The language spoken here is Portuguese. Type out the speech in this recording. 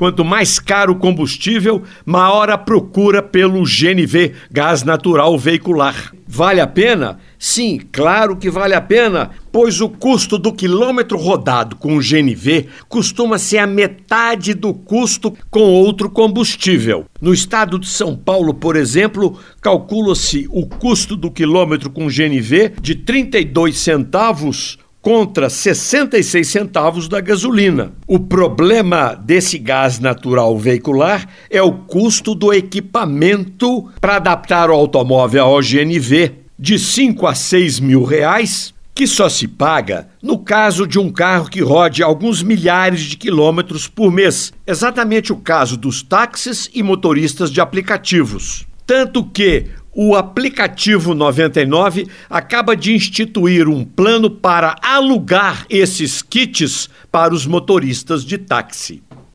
Quanto mais caro o combustível, maior a procura pelo GNV, gás natural veicular. Vale a pena? Sim, claro que vale a pena, pois o custo do quilômetro rodado com o GNV costuma ser a metade do custo com outro combustível. No estado de São Paulo, por exemplo, calcula-se o custo do quilômetro com GNV de 32 centavos contra 66 centavos da gasolina. O problema desse gás natural veicular é o custo do equipamento para adaptar o automóvel ao GNV, de 5 a 6 mil reais, que só se paga no caso de um carro que rode alguns milhares de quilômetros por mês, exatamente o caso dos táxis e motoristas de aplicativos. Tanto que o aplicativo 99 acaba de instituir um plano para alugar esses kits para os motoristas de táxi.